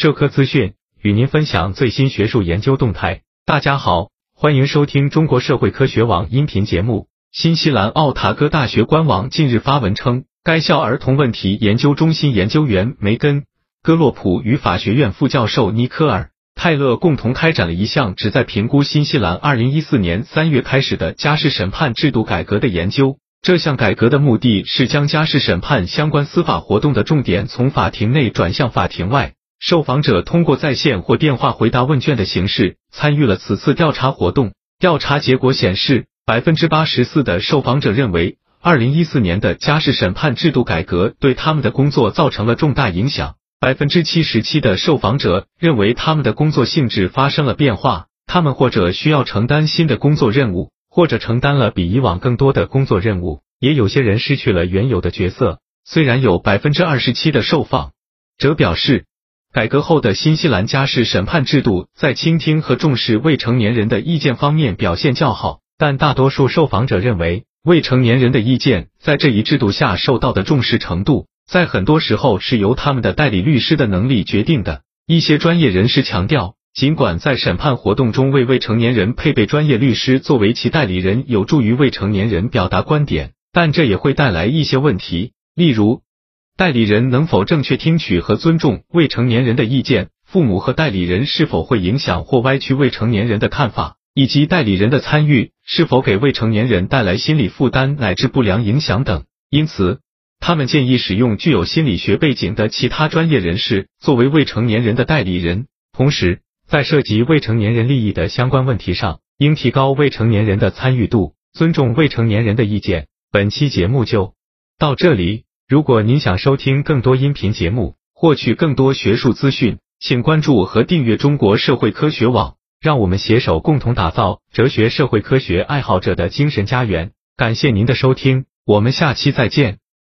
社科资讯与您分享最新学术研究动态。大家好，欢迎收听中国社会科学网音频节目。新西兰奥塔哥大学官网近日发文称，该校儿童问题研究中心研究员梅根·戈洛普与法学院副教授尼科尔·泰勒共同开展了一项旨在评估新西兰2014年3月开始的家事审判制度改革的研究。这项改革的目的是将家事审判相关司法活动的重点从法庭内转向法庭外。受访者通过在线或电话回答问卷的形式参与了此次调查活动。调查结果显示，百分之八十四的受访者认为，二零一四年的家事审判制度改革对他们的工作造成了重大影响。百分之七十七的受访者认为他们的工作性质发生了变化，他们或者需要承担新的工作任务。或者承担了比以往更多的工作任务，也有些人失去了原有的角色。虽然有百分之二十七的受访者表示，改革后的新西兰家事审判制度在倾听和重视未成年人的意见方面表现较好，但大多数受访者认为，未成年人的意见在这一制度下受到的重视程度，在很多时候是由他们的代理律师的能力决定的。一些专业人士强调。尽管在审判活动中为未成年人配备专业律师作为其代理人有助于未成年人表达观点，但这也会带来一些问题，例如代理人能否正确听取和尊重未成年人的意见，父母和代理人是否会影响或歪曲未成年人的看法，以及代理人的参与是否给未成年人带来心理负担乃至不良影响等。因此，他们建议使用具有心理学背景的其他专业人士作为未成年人的代理人，同时。在涉及未成年人利益的相关问题上，应提高未成年人的参与度，尊重未成年人的意见。本期节目就到这里。如果您想收听更多音频节目，获取更多学术资讯，请关注和订阅中国社会科学网。让我们携手共同打造哲学社会科学爱好者的精神家园。感谢您的收听，我们下期再见。